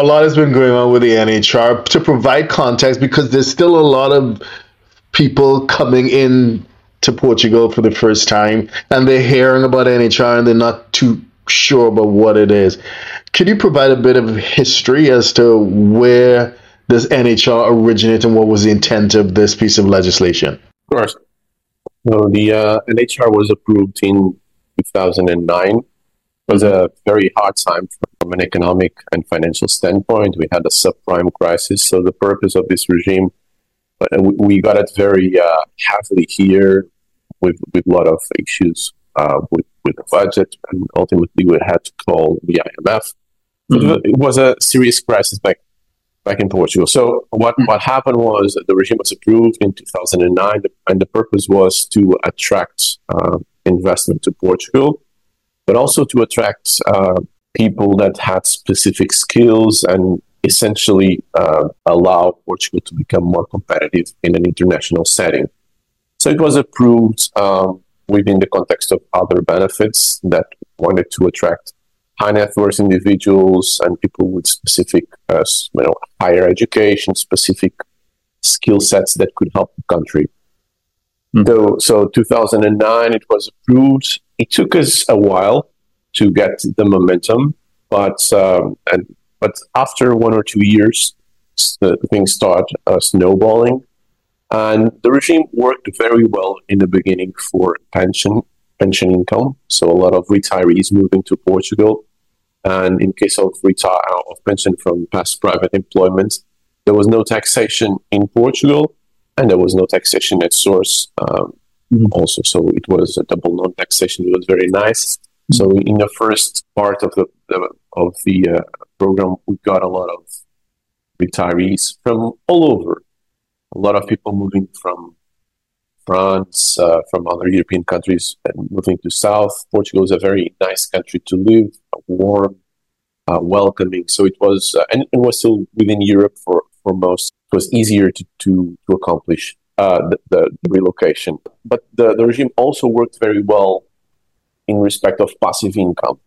a lot has been going on with the NHR to provide context because there's still a lot of people coming in to Portugal for the first time and they're hearing about NHR and they're not too sure about what it is. Could you provide a bit of history as to where this NHR originated and what was the intent of this piece of legislation? Of course. The uh, NHR was approved in 2009. It was a very hard time from an economic and financial standpoint. We had a subprime crisis. So the purpose of this regime, uh, we got it very uh, heavily here with, with a lot of issues uh, with, with the budget. And ultimately, we had to call the IMF. Mm-hmm. It was a serious crisis back back in Portugal. So what, mm-hmm. what happened was the regime was approved in 2009, and the purpose was to attract uh, investment to Portugal, but also to attract uh, people that had specific skills and essentially uh, allow Portugal to become more competitive in an international setting. So it was approved um, within the context of other benefits that wanted to attract high net worth individuals and people with specific, uh, you know, higher education, specific skill sets that could help the country. Mm. So, so 2009 it was approved. It took us a while to get the momentum, but um, and but after one or two years, the things start uh, snowballing, and the regime worked very well in the beginning for pension pension income. So a lot of retirees moving to Portugal and in case of retire of pension from past private employment, there was no taxation in Portugal, and there was no taxation at source um, mm-hmm. also. So it was a double non-taxation. It was very nice. Mm-hmm. So in the first part of the, the of the uh, program, we got a lot of retirees from all over. A lot of people moving from France, uh, from other European countries, and moving to South. Portugal is a very nice country to live, warm, uh, welcoming. So it was, uh, and it was still within Europe for, for most. It was easier to, to, to accomplish uh, the, the, relocation. But the, the regime also worked very well in respect of passive income.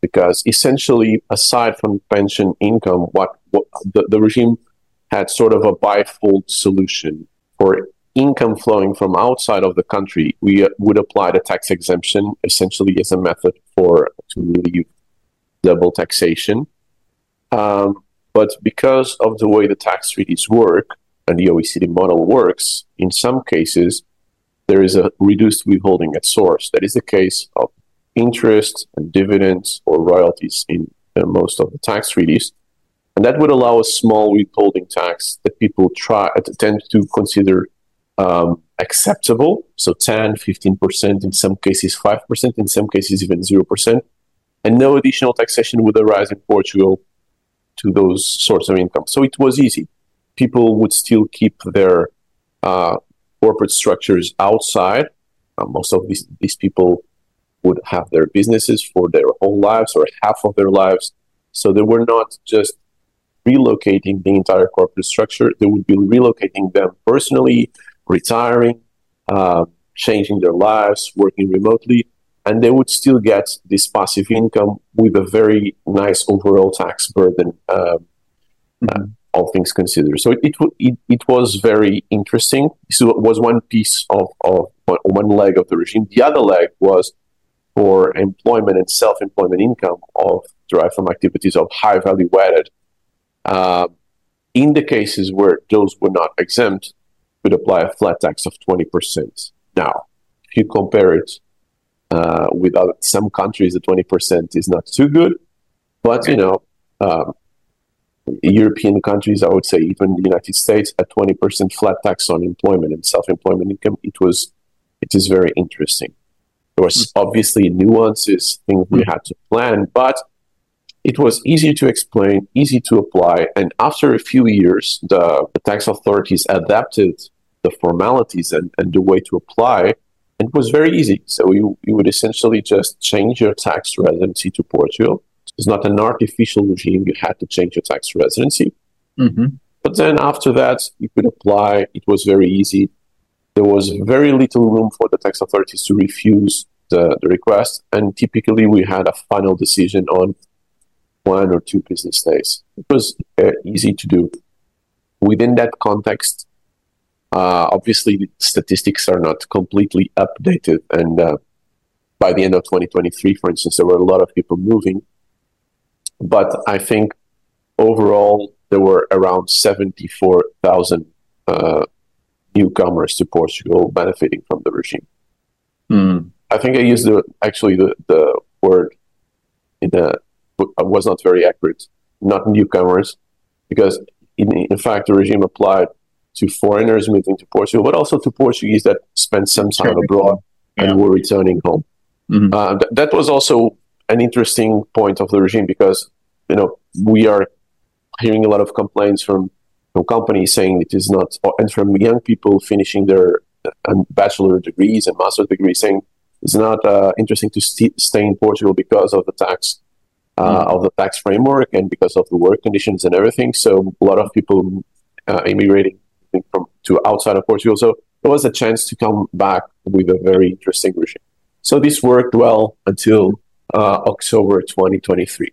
Because essentially, aside from pension income, what, what the, the regime had sort of a bifold solution for income flowing from outside of the country, we uh, would apply the tax exemption essentially as a method for to relieve double taxation. Um, but because of the way the tax treaties work and the OECD model works, in some cases there is a reduced withholding at source. That is the case of interest and dividends or royalties in uh, most of the tax treaties. And that would allow a small withholding tax that people try tend to consider um, acceptable. So 10, 15%, in some cases 5%, in some cases even 0%. And no additional taxation would arise in Portugal to those sorts of income. So it was easy. People would still keep their uh, corporate structures outside. Uh, most of these, these people would have their businesses for their whole lives or half of their lives. So they were not just relocating the entire corporate structure, they would be relocating them personally retiring, uh, changing their lives, working remotely, and they would still get this passive income with a very nice overall tax burden, uh, mm-hmm. All things considered. So it, it, it, it, was very interesting. This was one piece of, of one leg of the regime. The other leg was for employment and self-employment income of derived from activities of high value added. Uh, in the cases where those were not exempt, could apply a flat tax of 20%. Now, if you compare it uh, with other, some countries, the 20% is not too good. But, you know, um, European countries, I would say even the United States, a 20% flat tax on employment and self-employment income, it was, it is very interesting. There was mm-hmm. obviously nuances, things we hmm. had to plan, but it was easy to explain, easy to apply. And after a few years, the, the tax authorities adapted the formalities and, and the way to apply. And it was very easy. So you, you would essentially just change your tax residency to Portugal. It's not an artificial regime. You had to change your tax residency. Mm-hmm. But then after that, you could apply. It was very easy. There was very little room for the tax authorities to refuse the, the request. And typically, we had a final decision on one or two business days. It was uh, easy to do. Within that context, uh, obviously, statistics are not completely updated. And uh, by the end of 2023, for instance, there were a lot of people moving. But I think overall, there were around 74,000 uh, newcomers to Portugal benefiting from the regime. Mm. I think I used the, actually the, the word in the was not very accurate, not newcomers, because in, in fact the regime applied to foreigners moving to Portugal, but also to Portuguese that spent some time abroad yeah. and were returning home. Mm-hmm. Uh, th- that was also an interesting point of the regime because you know we are hearing a lot of complaints from from companies saying it is not, and from young people finishing their uh, bachelor degrees and master degrees saying it's not uh, interesting to st- stay in Portugal because of the tax uh, mm. of the tax framework and because of the work conditions and everything. So a lot of people uh, immigrating from to outside of Portugal. So it was a chance to come back with a very interesting regime. So this worked well until Uh, October 2023.